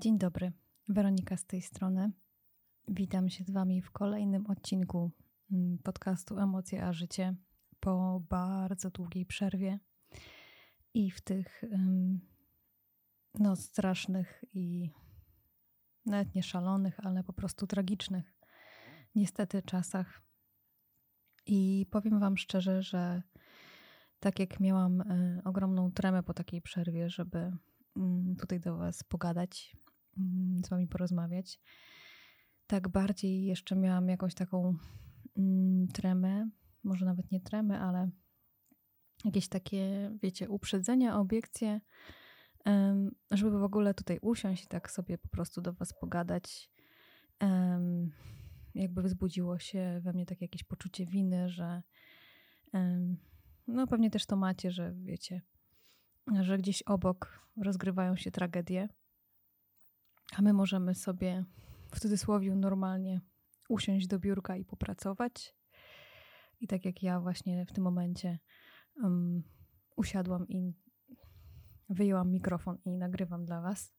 Dzień dobry, Weronika z tej strony. Witam się z Wami w kolejnym odcinku mm, podcastu Emocje a Życie po bardzo długiej przerwie i w tych no, strasznych i nawet nie szalonych, ale po prostu tragicznych niestety czasach. I powiem Wam szczerze, że tak jak miałam y, ogromną tremę po takiej przerwie, żeby y, tutaj do Was pogadać, z Wami porozmawiać, tak bardziej jeszcze miałam jakąś taką mm, tremę, może nawet nie tremę, ale jakieś takie, wiecie, uprzedzenia, obiekcje, żeby w ogóle tutaj usiąść i tak sobie po prostu do Was pogadać. Jakby wzbudziło się we mnie takie jakieś poczucie winy, że no pewnie też to macie, że wiecie, że gdzieś obok rozgrywają się tragedie, a my możemy sobie w cudzysłowie normalnie usiąść do biurka i popracować. I tak jak ja właśnie w tym momencie um, usiadłam i wyjęłam mikrofon i nagrywam dla Was.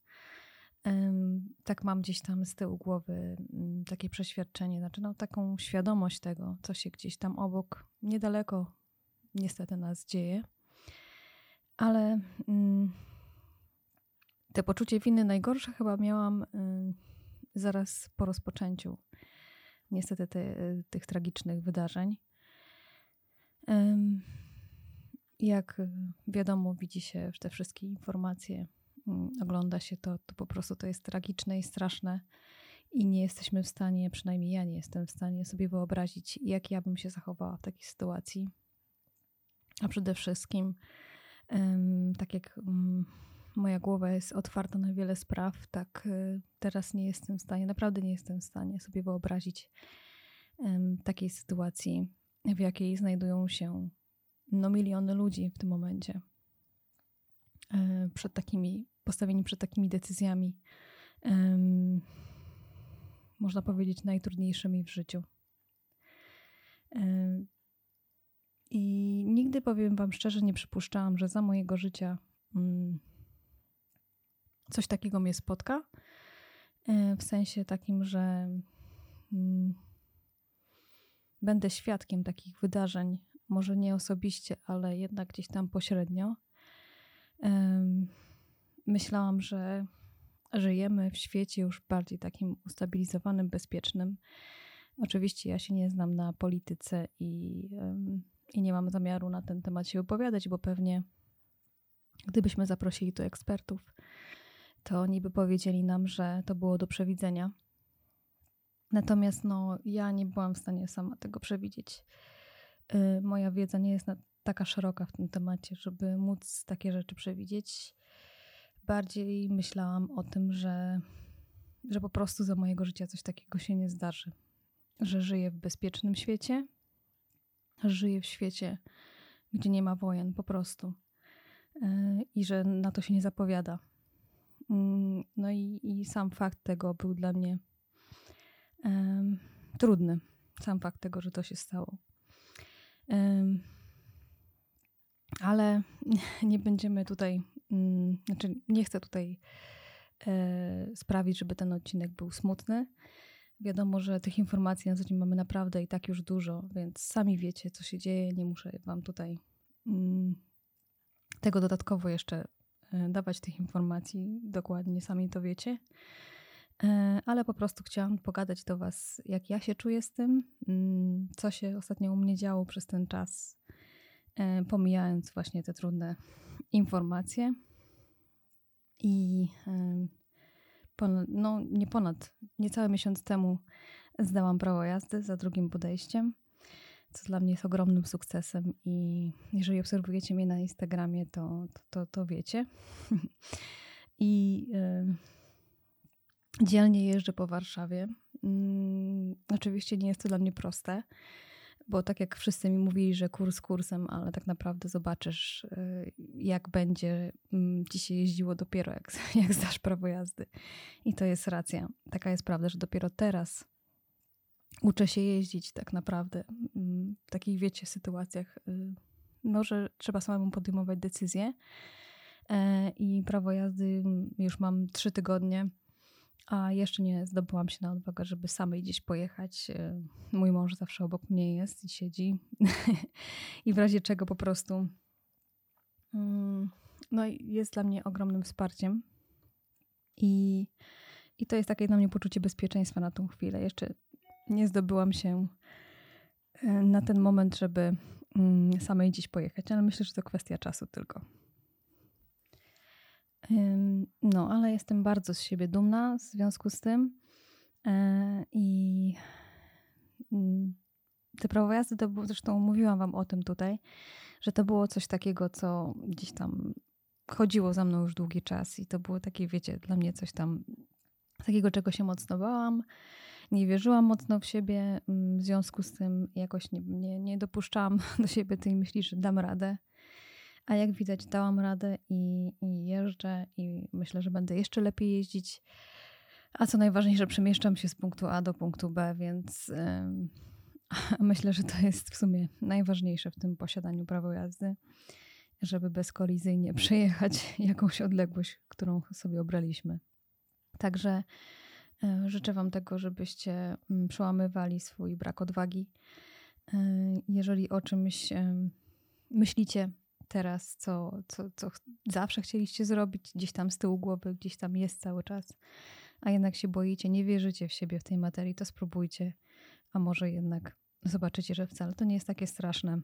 Um, tak mam gdzieś tam z tyłu głowy um, takie przeświadczenie, znaczy no, taką świadomość tego, co się gdzieś tam obok, niedaleko niestety nas dzieje. Ale mm, te poczucie winy najgorsze chyba miałam zaraz po rozpoczęciu niestety te, tych tragicznych wydarzeń. Jak wiadomo, widzi się te wszystkie informacje, mm, ogląda się to, to po prostu to jest tragiczne i straszne i nie jesteśmy w stanie, przynajmniej ja nie jestem w stanie sobie wyobrazić, jak ja bym się zachowała w takiej sytuacji. A przede wszystkim, tak jak mm, moja głowa jest otwarta na wiele spraw, tak y, teraz nie jestem w stanie, naprawdę nie jestem w stanie sobie wyobrazić takiej sytuacji, w jakiej znajdują się no, miliony ludzi w tym momencie. E, przed takimi, postawieni przed takimi decyzjami, można powiedzieć, najtrudniejszymi w życiu. E, I nigdy, powiem Wam szczerze, nie przypuszczałam, że za mojego życia mm, coś takiego mnie spotka. E, w sensie takim, że mm, będę świadkiem takich wydarzeń, może nie osobiście, ale jednak gdzieś tam pośrednio. Myślałam, że żyjemy w świecie już bardziej takim ustabilizowanym, bezpiecznym. Oczywiście ja się nie znam na polityce i, i nie mam zamiaru na ten temat się wypowiadać, bo pewnie gdybyśmy zaprosili tu ekspertów, to oni by powiedzieli nam, że to było do przewidzenia. Natomiast no, ja nie byłam w stanie sama tego przewidzieć. Yy, moja wiedza nie jest taka szeroka w tym temacie, żeby móc takie rzeczy przewidzieć. Bardziej myślałam o tym, że, że po prostu za mojego życia coś takiego się nie zdarzy. Że żyję w bezpiecznym świecie, żyję w świecie, gdzie nie ma wojen po prostu. Yy, I że na to się nie zapowiada. Mm, no i, i sam fakt tego był dla mnie um, trudny. Sam fakt tego, że to się stało. Um, ale nie będziemy tutaj, um, znaczy nie chcę tutaj e, sprawić, żeby ten odcinek był smutny. Wiadomo, że tych informacji na co dzień mamy naprawdę i tak już dużo, więc sami wiecie, co się dzieje. Nie muszę Wam tutaj mm, tego dodatkowo jeszcze dawać tych informacji dokładnie, sami to wiecie. E, ale po prostu chciałam pogadać do Was, jak ja się czuję z tym, mm, co się ostatnio u mnie działo przez ten czas, e, pomijając właśnie te trudne informacje. I ponad, no nie ponad, niecały miesiąc temu zdałam prawo jazdy za drugim podejściem co dla mnie jest ogromnym sukcesem i jeżeli obserwujecie mnie na Instagramie, to, to, to, to wiecie. I y, dzielnie jeżdżę po Warszawie. Y, oczywiście nie jest to dla mnie proste, bo tak jak wszyscy mi mówili, że kurs kursem, ale tak naprawdę zobaczysz, y, jak będzie mm, ci się jeździło dopiero, jak, jak zdasz prawo jazdy. I to jest racja. Taka jest prawda, że dopiero teraz uczę się jeździć tak naprawdę mm, w takich, wiecie, sytuacjach, y, no, że trzeba samemu podejmować decyzje. E, I prawo jazdy już mam trzy tygodnie. a jeszcze nie zdobyłam się na odwagę, żeby samej gdzieś pojechać. E, mój mąż zawsze obok mnie jest i siedzi. I w razie czego po prostu mm, no jest dla mnie ogromnym wsparciem. I, I to jest takie dla mnie poczucie bezpieczeństwa na tą chwilę. Jeszcze nie zdobyłam się e, na ten moment, żeby mm, samej gdzieś pojechać, ale myślę, że to kwestia czasu tylko. No, ale jestem bardzo z siebie dumna w związku z tym. E, I mm, te prawo jazdy to było, zresztą mówiłam wam o tym tutaj, że to było coś takiego, co gdzieś tam chodziło za mną już długi czas i to było takie, wiecie, dla mnie coś tam takiego, czego się mocno bałam. Nie wierzyłam mocno w siebie, mm, w związku z tym jakoś nie, nie, nie dopuszczałam do siebie tej myśli, że dam radę. A jak widać, dałam radę i, i jeżdżę, i myślę, że będę jeszcze lepiej jeździć. A co najważniejsze, przemieszczam się z punktu A do punktu B, więc yy, myślę, że to jest w sumie najważniejsze w tym posiadaniu prawa jazdy, żeby bezkolizyjnie przejechać jakąś odległość, którą sobie obraliśmy. Także życzę Wam tego, żebyście yy, przełamywali swój brak odwagi. E, jeżeli o czymś myślicie, teraz, co, co, co zawsze chcieliście zrobić, gdzieś tam z tyłu głowy, gdzieś tam jest cały czas, a jednak się boicie, nie wierzycie w siebie w tej materii, to spróbujcie, a może jednak zobaczycie, że wcale to nie jest takie straszne,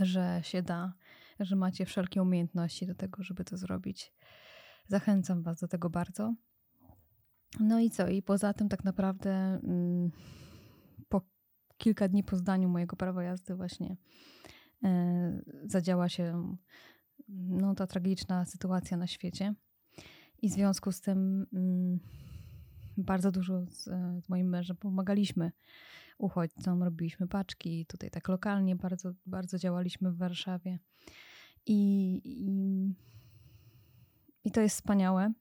że się da, że macie wszelkie umiejętności do tego, żeby to zrobić. Zachęcam Was do tego bardzo. No i co? I poza tym, tak naprawdę, mm, po kilka dni po zdaniu mojego prawa jazdy, właśnie E, zadziała się no, ta tragiczna sytuacja na świecie. I w związku z tym mm, bardzo dużo z, z moim mężem pomagaliśmy uchodźcom, robiliśmy paczki, tutaj tak lokalnie bardzo, bardzo działaliśmy w Warszawie. I, i, I to jest wspaniałe,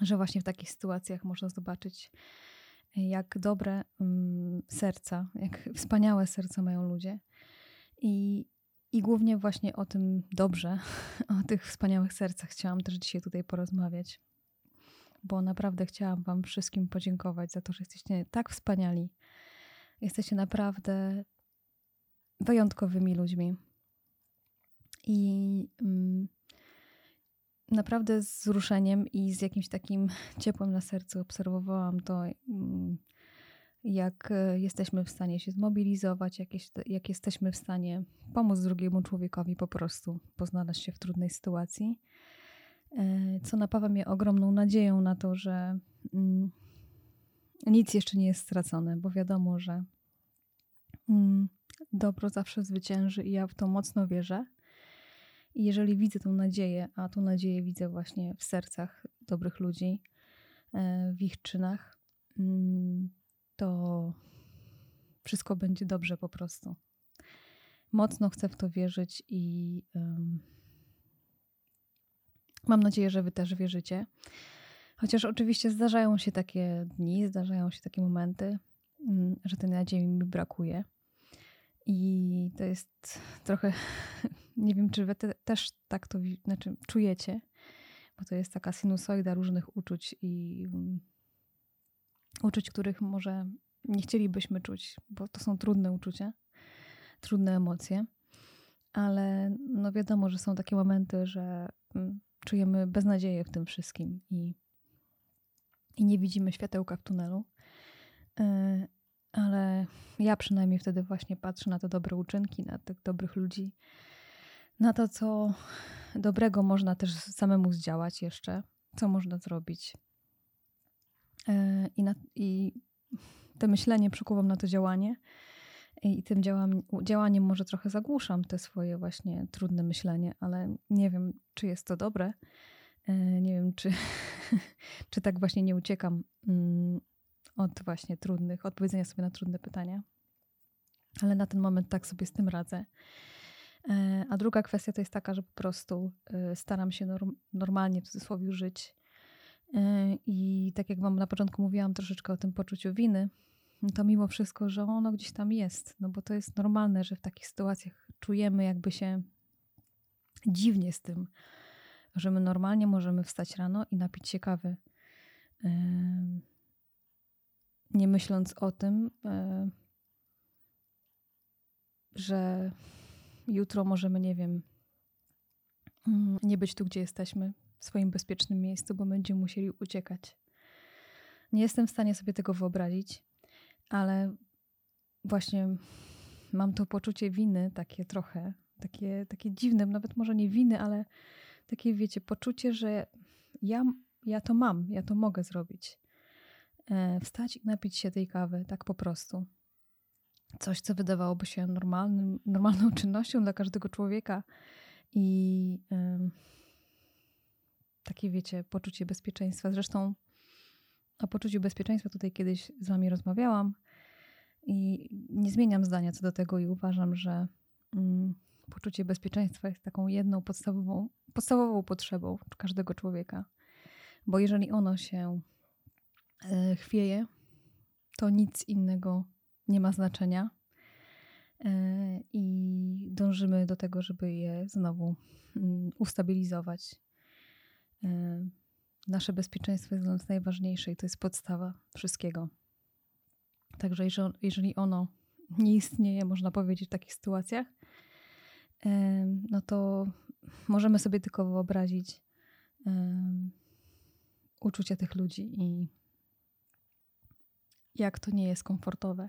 że właśnie w takich sytuacjach można zobaczyć, jak dobre um, serca, jak wspaniałe serca mają ludzie i, I głównie właśnie o tym dobrze, o tych wspaniałych sercach chciałam też dzisiaj tutaj porozmawiać, bo naprawdę chciałam Wam wszystkim podziękować za to, że jesteście tak wspaniali. Jesteście naprawdę wyjątkowymi ludźmi. I mm, naprawdę z wzruszeniem i z jakimś takim ciepłem na sercu obserwowałam to, mm, jak e, jesteśmy w stanie się zmobilizować, jak, jest, jak jesteśmy w stanie pomóc drugiemu człowiekowi po prostu poznaleźć się w trudnej sytuacji. E, co napawa mnie ogromną nadzieją na to, że mm, nic jeszcze nie jest stracone, bo wiadomo, że mm, dobro zawsze zwycięży i ja w to mocno wierzę. I jeżeli widzę tą nadzieję, a tą nadzieję widzę właśnie w sercach dobrych ludzi, e, w ich czynach, mm, to wszystko będzie dobrze po prostu. Mocno chcę w to wierzyć i um, mam nadzieję, że Wy też wierzycie. Chociaż oczywiście zdarzają się takie dni, zdarzają się takie momenty, um, że tej nadziei mi brakuje. I to jest trochę, nie wiem, czy Wy te, też tak to znaczy, czujecie, bo to jest taka sinusoida różnych uczuć i um, uczuć, których może nie chcielibyśmy czuć, bo to są trudne uczucia, trudne emocje, ale no wiadomo, że są takie momenty, że mm, czujemy beznadzieję w tym wszystkim i, i nie widzimy światełka w tunelu. E, ale ja przynajmniej wtedy właśnie patrzę na te dobre uczynki, na tych dobrych ludzi, na to, co dobrego można też samemu zdziałać jeszcze, co można zrobić. E, I, na, i te myślenie przekuwam na to działanie. I tym działam, działaniem może trochę zagłuszam te swoje właśnie trudne myślenie, ale nie wiem, czy jest to dobre. E, nie wiem, czy, czy tak właśnie nie uciekam mm, od właśnie trudnych, odpowiedzenia sobie na trudne pytania. Ale na ten moment tak sobie z tym radzę. E, a druga kwestia to jest taka, że po prostu staram się normalnie w cudzysłowie żyć. E, I tak jak Wam na początku mówiłam troszeczkę o tym poczuciu winy, to mimo wszystko, że ono gdzieś tam jest, no bo to jest normalne, że w takich sytuacjach czujemy jakby się dziwnie z tym, że my normalnie możemy wstać rano i napić się kawy. Nie myśląc o tym, że jutro możemy, nie wiem, mm, nie być tu, gdzie jesteśmy, w swoim bezpiecznym miejscu, bo będziemy musieli uciekać. Nie jestem w stanie sobie tego wyobrazić, ale właśnie mam to poczucie winy, takie trochę, takie, takie dziwne, nawet może nie winy, ale takie, wiecie, poczucie, że ja, ja to mam, ja to mogę zrobić. E, wstać i napić się tej kawy, tak po prostu. Coś, co wydawałoby się normalnym, normalną czynnością dla każdego człowieka. I y, takie, wiecie, poczucie bezpieczeństwa. Zresztą o poczuciu bezpieczeństwa tutaj kiedyś z Wami rozmawiałam i nie zmieniam zdania co do tego i uważam, że mm, poczucie bezpieczeństwa jest taką jedną podstawową, podstawową potrzebą każdego człowieka. Bo jeżeli ono się e, chwieje, to nic innego nie ma znaczenia. E, I dążymy do tego, żeby je znowu mm, ustabilizować. E, nasze bezpieczeństwo jest dla nas najważniejsze i to jest podstawa wszystkiego. Także jeżeli ono nie istnieje, można powiedzieć, w takich sytuacjach, no to możemy sobie tylko wyobrazić uczucia tych ludzi i jak to nie jest komfortowe.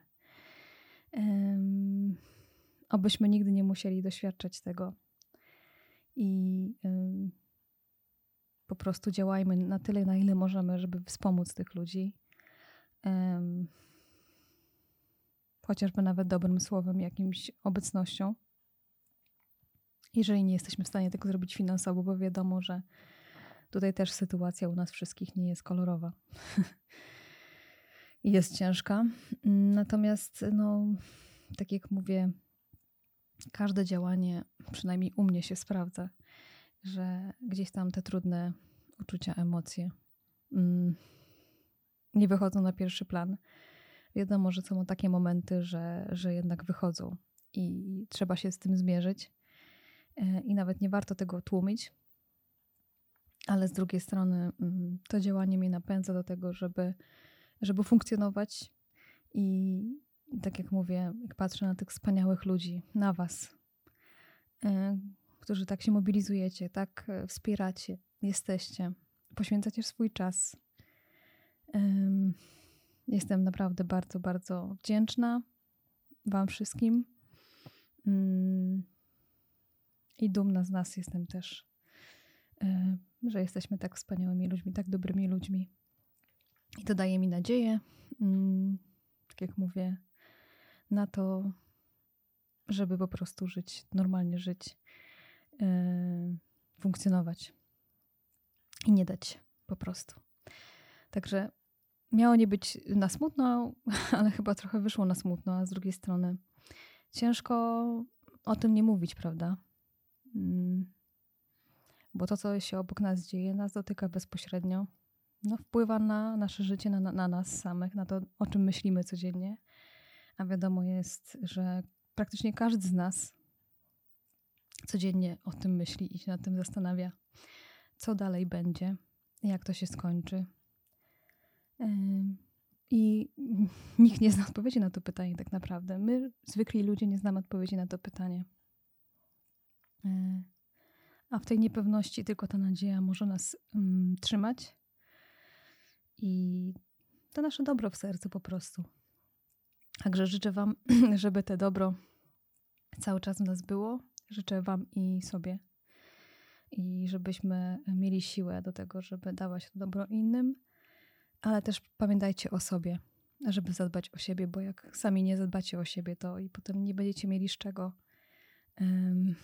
Obyśmy nigdy nie musieli doświadczać tego. I po prostu działajmy na tyle, na ile możemy, żeby wspomóc tych ludzi chociażby nawet dobrym słowem, jakimś obecnością. Jeżeli nie jesteśmy w stanie tego zrobić finansowo, bo wiadomo, że tutaj też sytuacja u nas wszystkich nie jest kolorowa. jest ciężka. Natomiast, no, tak jak mówię, każde działanie, przynajmniej u mnie, się sprawdza, że gdzieś tam te trudne uczucia, emocje mm, nie wychodzą na pierwszy plan wiadomo, że są takie momenty, że, że jednak wychodzą i trzeba się z tym zmierzyć. E, I nawet nie warto tego tłumić, ale z drugiej strony mm, to działanie mnie napędza do tego, żeby, żeby funkcjonować. I tak jak mówię, jak patrzę na tych wspaniałych ludzi, na Was, e, którzy tak się mobilizujecie, tak e, wspieracie, jesteście, poświęcacie swój czas. Jestem naprawdę bardzo, bardzo wdzięczna Wam wszystkim. Mm. I dumna z nas jestem też, e, że jesteśmy tak wspaniałymi ludźmi, tak dobrymi ludźmi. I to daje mi nadzieję, mm, tak jak mówię, na to, żeby po prostu żyć, normalnie żyć, e, funkcjonować i nie dać po prostu. Także miało nie być na smutno, ale chyba trochę wyszło na smutno, a z drugiej strony ciężko o tym nie mówić, prawda? Mm. Bo to, co się obok nas dzieje, nas dotyka bezpośrednio. No, wpływa na nasze życie, na, na nas samych, na to, o czym myślimy codziennie. A wiadomo jest, że praktycznie każdy z nas codziennie o tym myśli i się nad tym zastanawia, co dalej będzie, jak to się skończy, i nikt nie zna odpowiedzi na to pytanie, tak naprawdę. My, zwykli ludzie, nie znamy odpowiedzi na to pytanie. E, a w tej niepewności tylko ta nadzieja może nas um, trzymać i to nasze dobro w sercu po prostu. Także życzę Wam, żeby te dobro cały czas w nas było. Życzę Wam i sobie. I żebyśmy mieli siłę do tego, żeby dawać to dobro innym ale też pamiętajcie o sobie, żeby zadbać o siebie, bo jak sami nie zadbacie o siebie, to i potem nie będziecie mieli z czego um,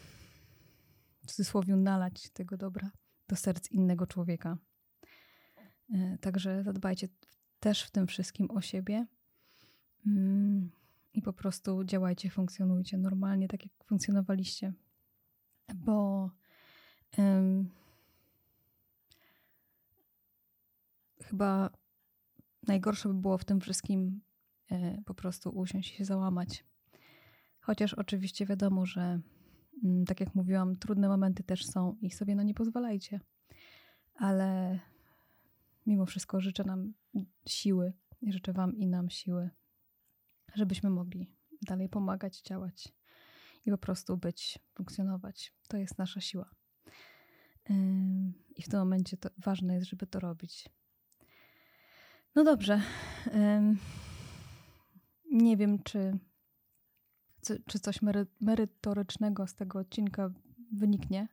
w cudzysłowie nalać tego dobra do serc innego człowieka. E, także zadbajcie też w tym wszystkim o siebie mm, i po prostu działajcie, funkcjonujcie normalnie, tak jak funkcjonowaliście, bo um, chyba najgorsze by było w tym wszystkim e, po prostu usiąść i się załamać. Chociaż oczywiście wiadomo, że mm, tak jak mówiłam, trudne momenty też są i sobie na nie pozwalajcie. Ale mimo wszystko życzę nam siły i życzę Wam i nam siły, żebyśmy mogli dalej pomagać, działać i po prostu być, funkcjonować. To jest nasza siła. I w tym momencie to ważne jest, żeby to robić. No dobrze. Nie wiem, czy, czy coś merytorycznego z tego odcinka wyniknie,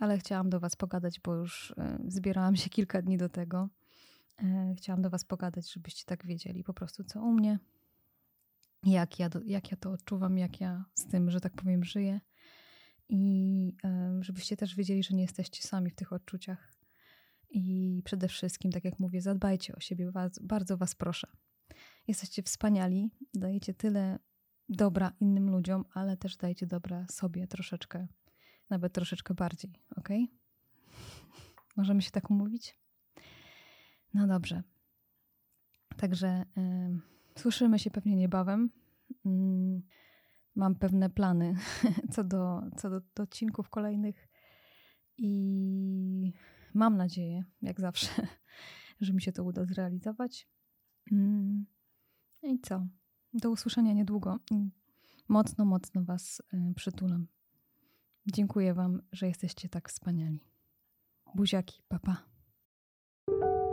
ale chciałam do Was pogadać, bo już e, zbierałam się kilka dni do tego. E, chciałam do Was pogadać, żebyście tak wiedzieli po prostu, co u mnie, jak ja, jak ja to odczuwam, jak ja z tym, że tak powiem, żyję. I żebyście też wiedzieli, że nie jesteście sami w tych odczuciach. I przede wszystkim, tak jak mówię, zadbajcie o siebie, bardzo Was proszę. Jesteście wspaniali, dajecie tyle dobra innym ludziom, ale też dajcie dobra sobie troszeczkę, nawet troszeczkę bardziej, ok? Możemy się tak umówić? No dobrze. Także y, słyszymy się pewnie niebawem. Y, mam pewne plany co do, co do, do odcinków kolejnych i mam nadzieję, jak zawsze, że mi się to uda zrealizować. Mm. I co? Do usłyszenia niedługo. Mocno, mocno Was y, przytulam. Dziękuję Wam, że jesteście tak wspaniali. Buziaki, papa. Pa.